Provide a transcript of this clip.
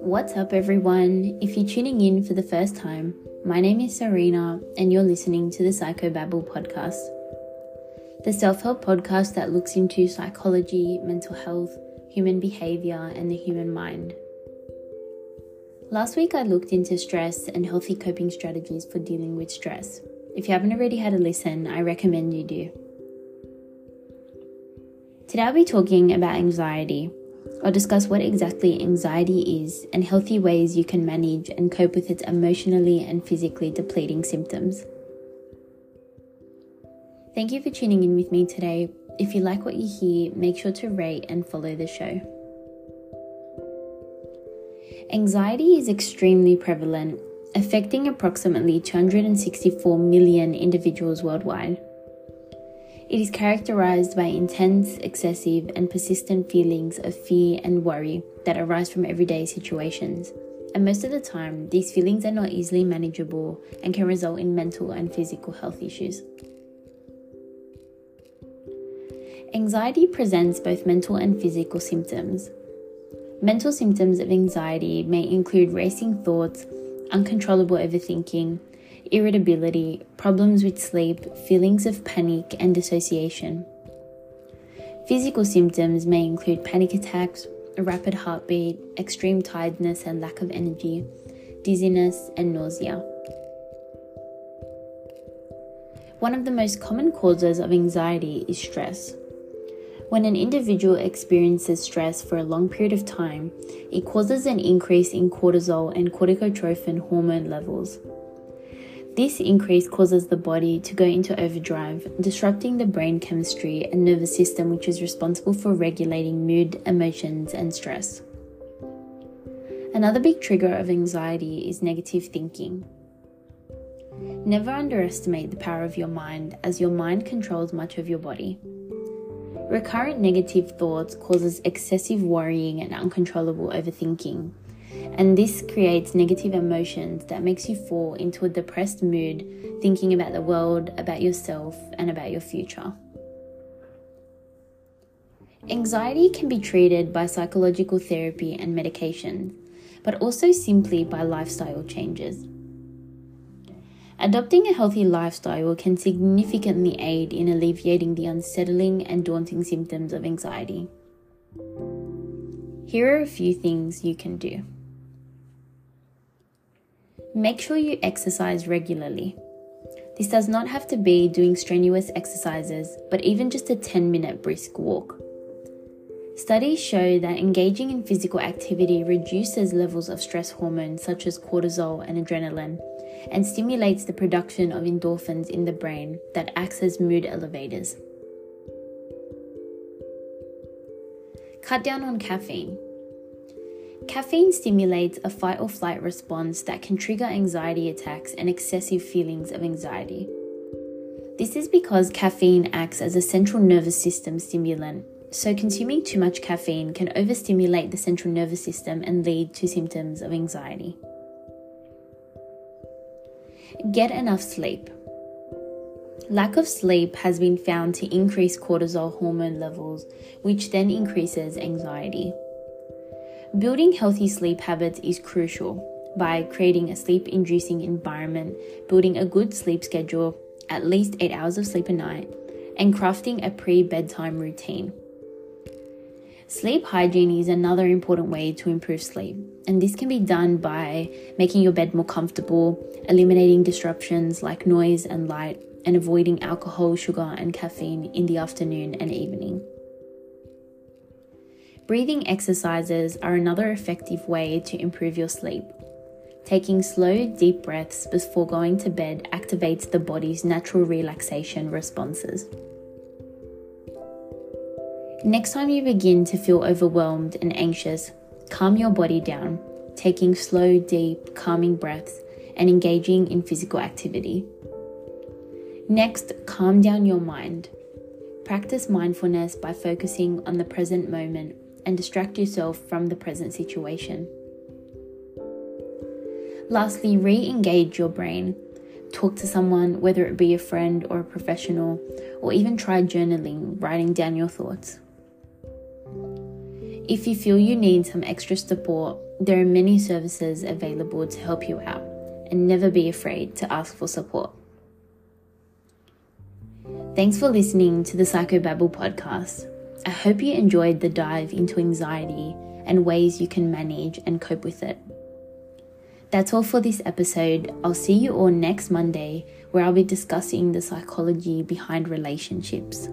What's up, everyone? If you're tuning in for the first time, my name is Serena, and you're listening to the Psychobabble podcast, the self help podcast that looks into psychology, mental health, human behavior, and the human mind. Last week, I looked into stress and healthy coping strategies for dealing with stress. If you haven't already had a listen, I recommend you do. Today, I'll be talking about anxiety I'll discuss what exactly anxiety is and healthy ways you can manage and cope with its emotionally and physically depleting symptoms. Thank you for tuning in with me today. If you like what you hear, make sure to rate and follow the show. Anxiety is extremely prevalent, affecting approximately 264 million individuals worldwide. It is characterized by intense, excessive, and persistent feelings of fear and worry that arise from everyday situations. And most of the time, these feelings are not easily manageable and can result in mental and physical health issues. Anxiety presents both mental and physical symptoms. Mental symptoms of anxiety may include racing thoughts, uncontrollable overthinking, irritability, problems with sleep, feelings of panic, and dissociation. Physical symptoms may include panic attacks, a rapid heartbeat, extreme tiredness and lack of energy, dizziness, and nausea. One of the most common causes of anxiety is stress. When an individual experiences stress for a long period of time, it causes an increase in cortisol and corticotrophin hormone levels. This increase causes the body to go into overdrive, disrupting the brain chemistry and nervous system, which is responsible for regulating mood, emotions, and stress. Another big trigger of anxiety is negative thinking. Never underestimate the power of your mind, as your mind controls much of your body. Recurrent negative thoughts causes excessive worrying and uncontrollable overthinking, and this creates negative emotions that makes you fall into a depressed mood thinking about the world, about yourself, and about your future. Anxiety can be treated by psychological therapy and medication, but also simply by lifestyle changes. Adopting a healthy lifestyle can significantly aid in alleviating the unsettling and daunting symptoms of anxiety. Here are a few things you can do. Make sure you exercise regularly. This does not have to be doing strenuous exercises, but even just a 10 minute brisk walk. Studies show that engaging in physical activity reduces levels of stress hormones such as cortisol and adrenaline and stimulates the production of endorphins in the brain that acts as mood elevators. Cut down on caffeine. Caffeine stimulates a fight or flight response that can trigger anxiety attacks and excessive feelings of anxiety. This is because caffeine acts as a central nervous system stimulant, so consuming too much caffeine can overstimulate the central nervous system and lead to symptoms of anxiety. Get enough sleep. Lack of sleep has been found to increase cortisol hormone levels, which then increases anxiety. Building healthy sleep habits is crucial by creating a sleep inducing environment, building a good sleep schedule, at least 8 hours of sleep a night, and crafting a pre bedtime routine. Sleep hygiene is another important way to improve sleep, and this can be done by making your bed more comfortable, eliminating disruptions like noise and light, and avoiding alcohol, sugar, and caffeine in the afternoon and evening. Breathing exercises are another effective way to improve your sleep. Taking slow, deep breaths before going to bed activates the body's natural relaxation responses. Next time you begin to feel overwhelmed and anxious, calm your body down, taking slow, deep, calming breaths and engaging in physical activity. Next, calm down your mind. Practice mindfulness by focusing on the present moment and distract yourself from the present situation. Lastly, re engage your brain. Talk to someone, whether it be a friend or a professional, or even try journaling, writing down your thoughts. If you feel you need some extra support, there are many services available to help you out, and never be afraid to ask for support. Thanks for listening to the Psychobabble podcast. I hope you enjoyed the dive into anxiety and ways you can manage and cope with it. That's all for this episode. I'll see you all next Monday where I'll be discussing the psychology behind relationships.